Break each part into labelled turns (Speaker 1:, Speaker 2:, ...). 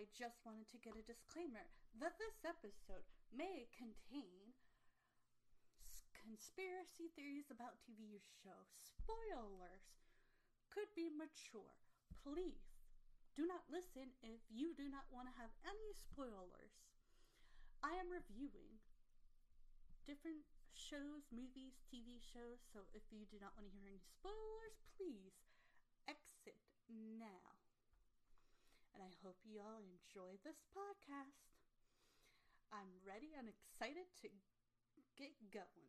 Speaker 1: I just wanted to get a disclaimer that this episode may contain conspiracy theories about TV shows, spoilers, could be mature. Please do not listen if you do not want to have any spoilers. I am reviewing different shows, movies, TV shows, so if you do not want to hear any spoilers, please exit now. And I hope you all enjoy this podcast. I'm ready and excited to get going.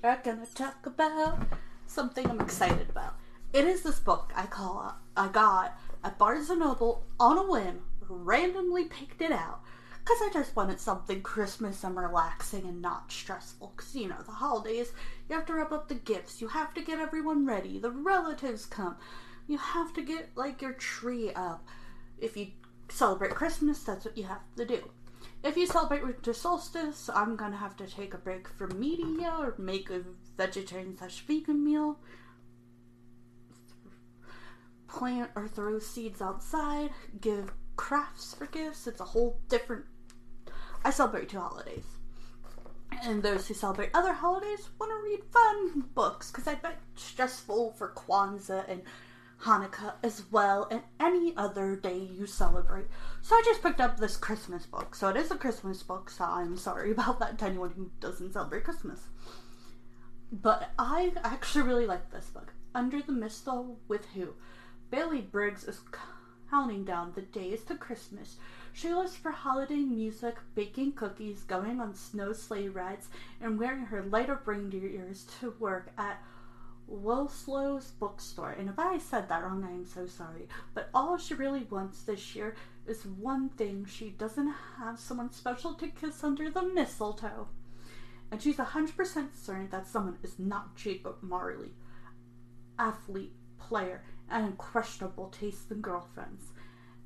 Speaker 1: are gonna talk about something I'm excited about. It is this book I call I got at Barnes and Noble on a whim, randomly picked it out because I just wanted something Christmas and relaxing and not stressful. Because you know the holidays, you have to wrap up the gifts, you have to get everyone ready, the relatives come, you have to get like your tree up. If you celebrate Christmas, that's what you have to do. If you celebrate winter solstice, I'm gonna have to take a break from media or make a vegetarian slash vegan meal. Plant or throw seeds outside, give crafts for gifts. It's a whole different. I celebrate two holidays. And those who celebrate other holidays want to read fun books because I bet stressful for Kwanzaa and Hanukkah as well, and any other day you celebrate. So I just picked up this Christmas book. So it is a Christmas book, so I'm sorry about that to anyone who doesn't celebrate Christmas. But I actually really like this book. Under the Mistletoe with Who? Bailey Briggs is counting down the days to Christmas. She lives for holiday music, baking cookies, going on snow sleigh rides, and wearing her light up reindeer ears to work at Wilslow's bookstore. And if I said that wrong, I am so sorry. But all she really wants this year is one thing she doesn't have someone special to kiss under the mistletoe. And she's 100% certain that someone is not Jacob Marley, athlete, player, and unquestionable taste in girlfriends.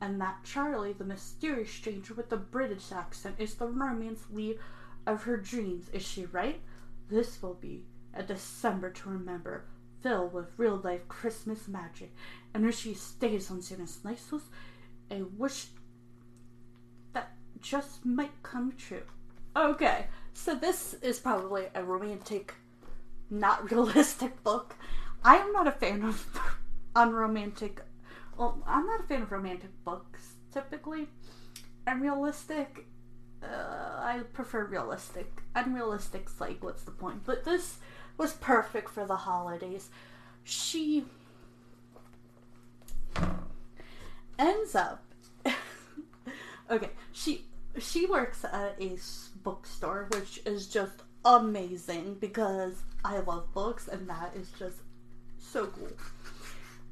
Speaker 1: And that Charlie, the mysterious stranger with the British accent, is the romance lead of her dreams. Is she right? This will be a December to remember, filled with real life Christmas magic. And if she stays on Santa's nice list, a wish that just might come true. Okay, so this is probably a romantic, not realistic book. I am not a fan of unromantic. Well, I'm not a fan of romantic books typically. Unrealistic. Uh, I prefer realistic. Unrealistic's like, what's the point? But this was perfect for the holidays. She ends up. okay, she she works at a bookstore, which is just amazing because I love books and that is just so cool.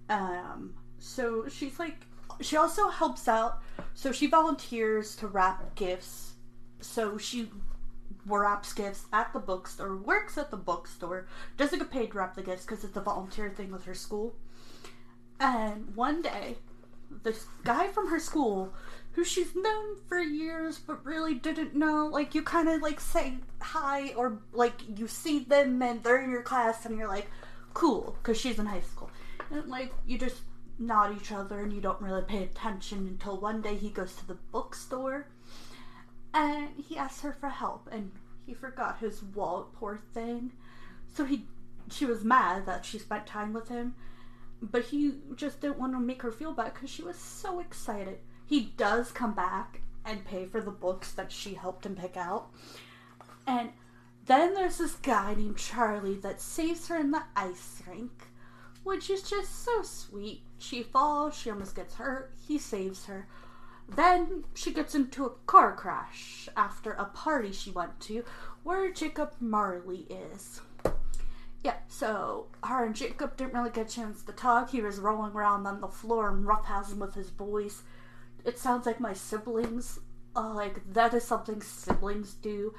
Speaker 1: Um, so she's like, she also helps out. So she volunteers to wrap gifts. So she wraps gifts at the bookstore, works at the bookstore, doesn't get paid to wrap the gifts because it's a volunteer thing with her school. And one day, this guy from her school, who she's known for years but really didn't know, like you kind of like say hi or like you see them and they're in your class and you're like, cool, because she's in high school. And like you just nod each other and you don't really pay attention until one day he goes to the bookstore and he asked her for help and he forgot his wallet poor thing. So he she was mad that she spent time with him but he just didn't want to make her feel bad because she was so excited. He does come back and pay for the books that she helped him pick out. And then there's this guy named charlie that saves her in the ice rink which is just so sweet. She falls she almost gets hurt. He saves her then she gets into a car crash after a party she went to where Jacob Marley is. Yeah, so her and Jacob didn't really get a chance to talk. He was rolling around on the floor and roughhousing with his boys. It sounds like my siblings. Uh, like, that is something siblings do.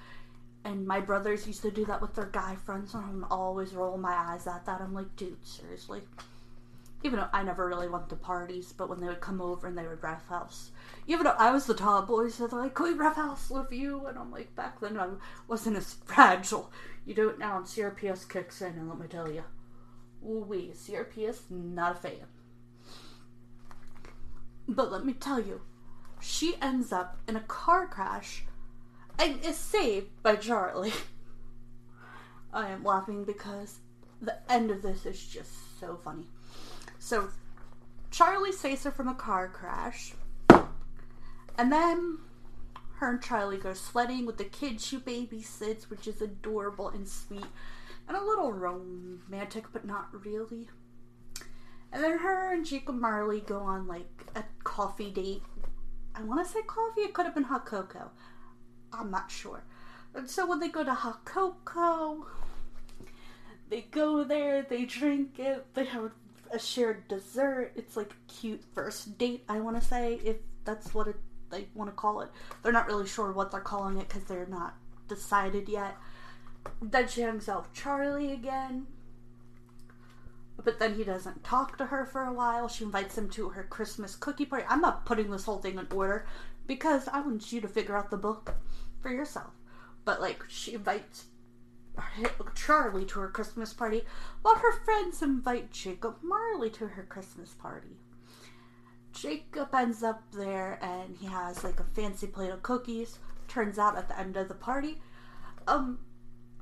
Speaker 1: And my brothers used to do that with their guy friends, and I'm always rolling my eyes at that. I'm like, dude, seriously? Even though I never really went to parties, but when they would come over and they would roughhouse even though I was the tall tomboy, so they're like, "Can we house with you?" And I'm like, back then I wasn't as fragile. You do it now, and CRPS kicks in, and let me tell you, we CRPS not a fan. But let me tell you, she ends up in a car crash and is saved by Charlie. I am laughing because the end of this is just so funny. So, Charlie saves her from a car crash and then her and Charlie go sledding with the kid she babysits, which is adorable and sweet and a little romantic, but not really. And then her and Jacob Marley go on like a coffee date. I want to say coffee, it could have been hot cocoa. I'm not sure. And so when they go to hot cocoa, they go there, they drink it, they have a shared dessert. It's like a cute first date, I want to say, if that's what it they want to call it. They're not really sure what they're calling it because they're not decided yet. Then she hangs out with Charlie again. But then he doesn't talk to her for a while. She invites him to her Christmas cookie party. I'm not putting this whole thing in order because I want you to figure out the book for yourself. But like, she invites Charlie to her Christmas party while her friends invite Jacob Marley to her Christmas party. Jacob ends up there and he has like a fancy plate of cookies. Turns out at the end of the party, um,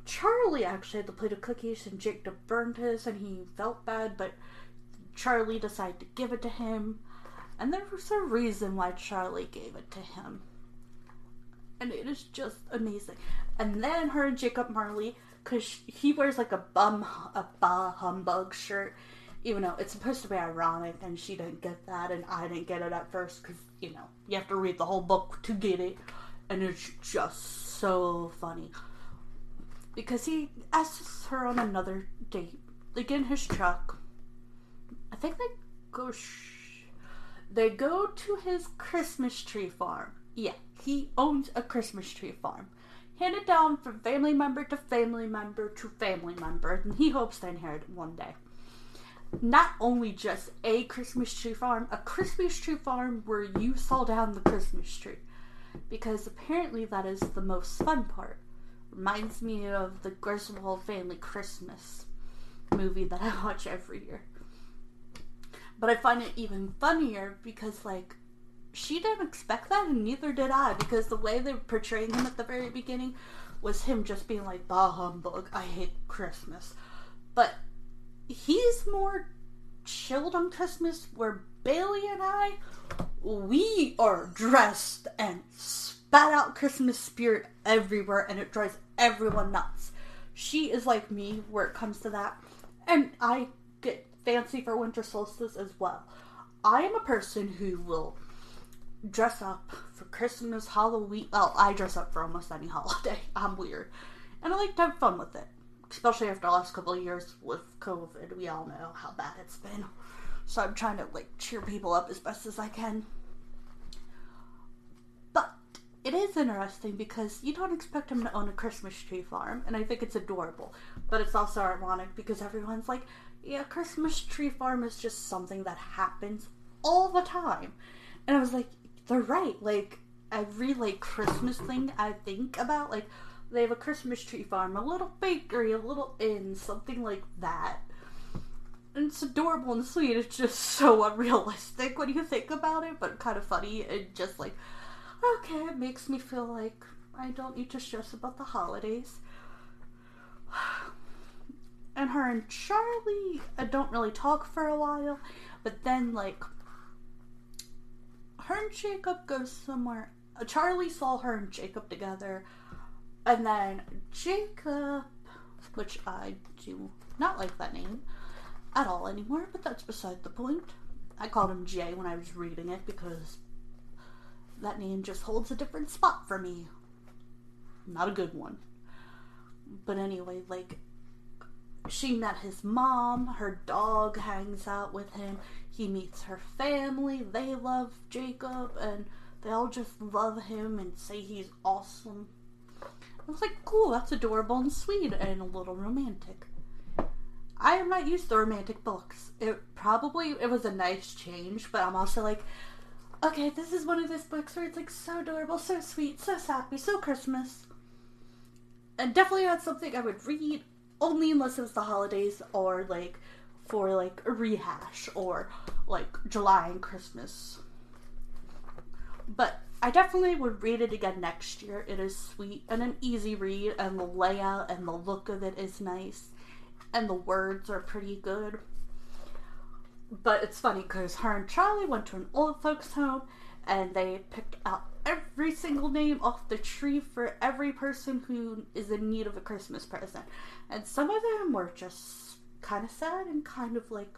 Speaker 1: Charlie actually had the plate of cookies and Jacob burned his and he felt bad, but Charlie decided to give it to him. And there was a reason why Charlie gave it to him. And it is just amazing. And then her and Jacob Marley, because he wears like a bum, a bah humbug shirt, even though it's supposed to be ironic and she didn't get that and I didn't get it at first because, you know, you have to read the whole book to get it. And it's just so funny. Because he asks her on another date. Get in his truck. I think they go. Sh- they go to his Christmas tree farm. Yeah, he owns a Christmas tree farm. Handed down from family member to family member to family member, and he hopes to inherit it one day not only just a Christmas tree farm, a Christmas tree farm where you saw down the Christmas tree. Because apparently that is the most fun part. Reminds me of the Griswold Family Christmas movie that I watch every year. But I find it even funnier because, like, she didn't expect that, and neither did I, because the way they were portraying him at the very beginning was him just being like, bah humbug, I hate Christmas. But he's more chilled on Christmas, where Bailey and I, we are dressed and spat out Christmas spirit everywhere, and it drives everyone nuts. She is like me where it comes to that, and I get fancy for winter solstice as well. I am a person who will dress up for Christmas, Halloween. Well, I dress up for almost any holiday. I'm weird. And I like to have fun with it. Especially after the last couple of years with COVID. We all know how bad it's been. So I'm trying to like cheer people up as best as I can. But it is interesting because you don't expect him to own a Christmas tree farm, and I think it's adorable. But it's also ironic because everyone's like, yeah, Christmas tree farm is just something that happens all the time. And I was like, they're right. Like every like Christmas thing I think about, like they have a Christmas tree farm, a little bakery, a little inn, something like that. And it's adorable and sweet. It's just so unrealistic when you think about it, but kind of funny and just like, okay, it makes me feel like I don't need to stress about the holidays. And her and Charlie I don't really talk for a while, but then like her and Jacob go somewhere. Charlie saw her and Jacob together, and then Jacob, which I do not like that name at all anymore, but that's beside the point. I called him Jay when I was reading it because that name just holds a different spot for me. Not a good one. But anyway, like, she met his mom, her dog hangs out with him, he meets her family, they love Jacob, and they all just love him and say he's awesome. I was like, cool, that's adorable and sweet and a little romantic. I am not used to romantic books. It probably it was a nice change, but I'm also like, okay, this is one of those books where it's like so adorable, so sweet, so sappy, so Christmas. And definitely not something I would read only unless it was the holidays or like for like a rehash or like July and Christmas. But I definitely would read it again next year. It is sweet and an easy read, and the layout and the look of it is nice, and the words are pretty good. But it's funny because her and Charlie went to an old folks' home and they picked out every single name off the tree for every person who is in need of a Christmas present. And some of them were just kind of sad and kind of like,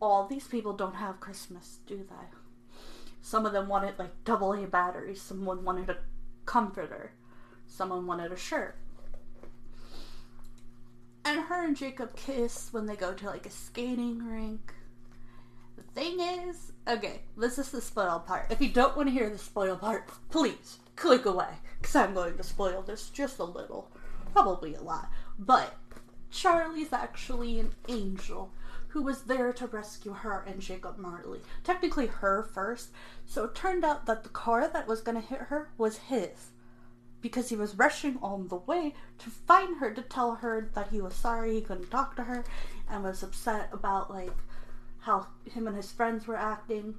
Speaker 1: all these people don't have Christmas, do they? Some of them wanted like double A batteries, someone wanted a comforter, someone wanted a shirt. And her and Jacob kiss when they go to like a skating rink. The thing is, okay, this is the spoil part. If you don't want to hear the spoil part, please click away, because I'm going to spoil this just a little. Probably a lot. But Charlie's actually an angel who was there to rescue her and Jacob Marley. Technically, her first. So it turned out that the car that was going to hit her was his. Because he was rushing on the way to find her to tell her that he was sorry he couldn't talk to her and was upset about, like, how him and his friends were acting.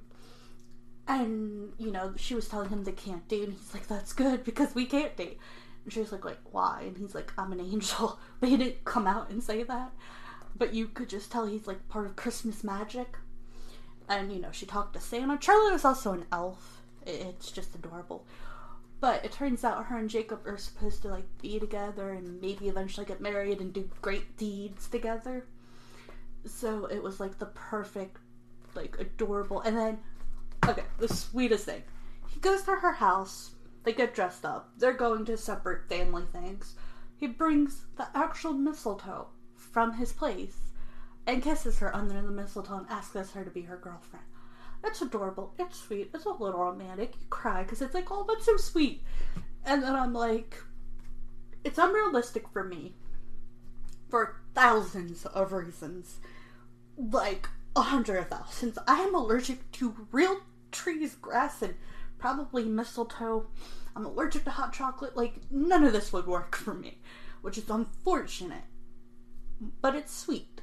Speaker 1: And, you know, she was telling him they can't date, and he's like, that's good because we can't date. And she was like, like, why? And he's like, I'm an angel. But he didn't come out and say that. But you could just tell he's like part of Christmas magic. And, you know, she talked to Santa. Charlie was also an elf. It's just adorable. But it turns out her and Jacob are supposed to like be together and maybe eventually get married and do great deeds together. So it was like the perfect, like adorable. And then, okay, the sweetest thing. He goes to her house. They get dressed up. They're going to separate family things. He brings the actual mistletoe from his place and kisses her under the mistletoe and asks her to be her girlfriend. It's adorable. It's sweet. It's a little romantic. You cry because it's like, oh, that's so sweet. And then I'm like, it's unrealistic for me for thousands of reasons. Like, a hundred thousands. I am allergic to real trees, grass, and probably mistletoe. I'm allergic to hot chocolate. Like, none of this would work for me, which is unfortunate. But it's sweet.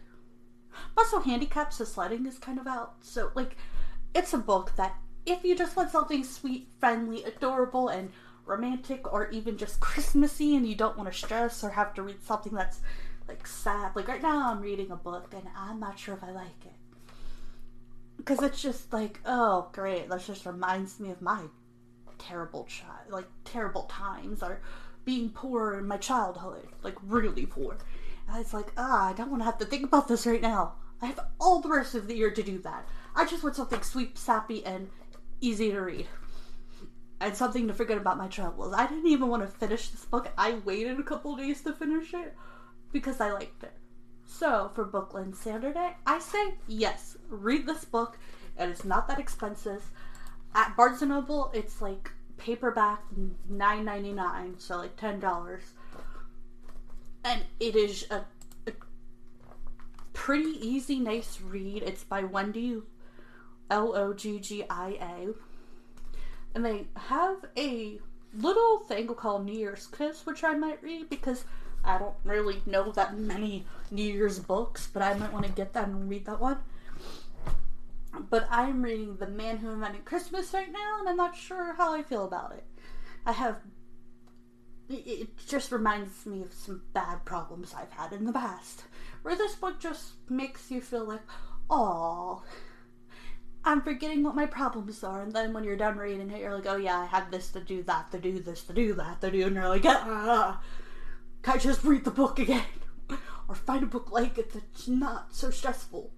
Speaker 1: Also, handicaps, the sledding is kind of out. So, like, it's a book that if you just want something sweet, friendly, adorable, and romantic, or even just Christmassy, and you don't want to stress or have to read something that's like sad. Like right now, I'm reading a book and I'm not sure if I like it because it's just like, oh, great. That just reminds me of my terrible child, like terrible times, or being poor in my childhood, like really poor. And it's like, ah, I don't want to have to think about this right now. I have all the rest of the year to do that. I just want something sweet, sappy, and easy to read. and something to forget about my troubles. I didn't even want to finish this book. I waited a couple days to finish it because I liked it. So, for Bookland Saturday, I say yes, read this book. It is not that expensive. At Barnes & Noble, it's like paperback nine ninety nine, so like ten dollars. And it is a, a pretty easy, nice read. It's by Wendy L O G G I A. And they have a little thing called New Year's Kiss, which I might read because I don't really know that many New Year's books, but I might want to get that and read that one. But I'm reading The Man Who Invented Christmas right now, and I'm not sure how I feel about it. I have. It just reminds me of some bad problems I've had in the past. Where this book just makes you feel like, oh, I'm forgetting what my problems are. And then when you're done reading it, you're like, oh yeah, I had this to do, that to do, this to do, that to do. And you're like, ah, can I just read the book again? or find a book like it that's not so stressful.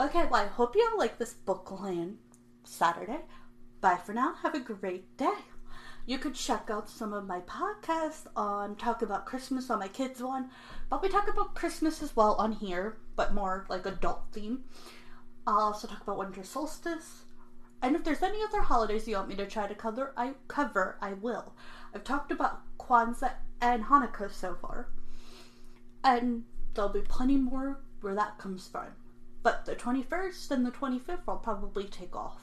Speaker 1: Okay, well, I hope you all like this book Bookland Saturday. Bye for now. Have a great day. You could check out some of my podcasts on Talk About Christmas on my kids one, but we talk about Christmas as well on here, but more like adult theme. I'll also talk about winter solstice. And if there's any other holidays you want me to try to cover, I cover, I will. I've talked about Kwanzaa and Hanukkah so far. And there'll be plenty more where that comes from. But the 21st and the 25th I'll probably take off.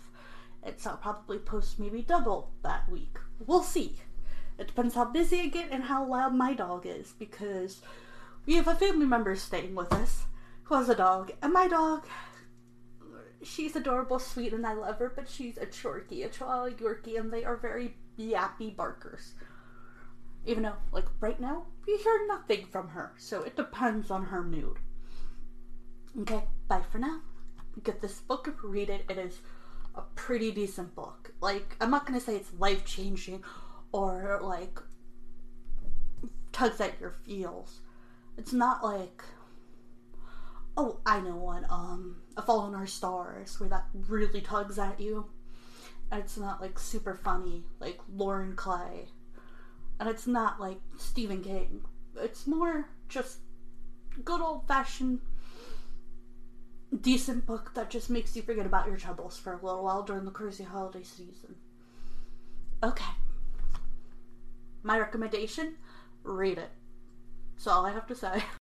Speaker 1: It's I'll probably post maybe double that week. We'll see. It depends how busy I get and how loud my dog is because we have a family member staying with us who has a dog, and my dog, she's adorable, sweet, and I love her, but she's a Chorky, a Chihuahua Yorkie, and they are very yappy barkers. Even though, like right now, we hear nothing from her, so it depends on her mood. Okay, bye for now. Get this book, read it. It is a pretty decent book. Like, I'm not gonna say it's life changing or like tugs at your feels. It's not like oh, I know one, um, A Fault in Our Stars, where that really tugs at you. It's not like super funny, like Lauren Clay. And it's not like Stephen King. It's more just good old fashioned decent book that just makes you forget about your troubles for a little while during the crazy holiday season. Okay. My recommendation read it. That's all I have to say.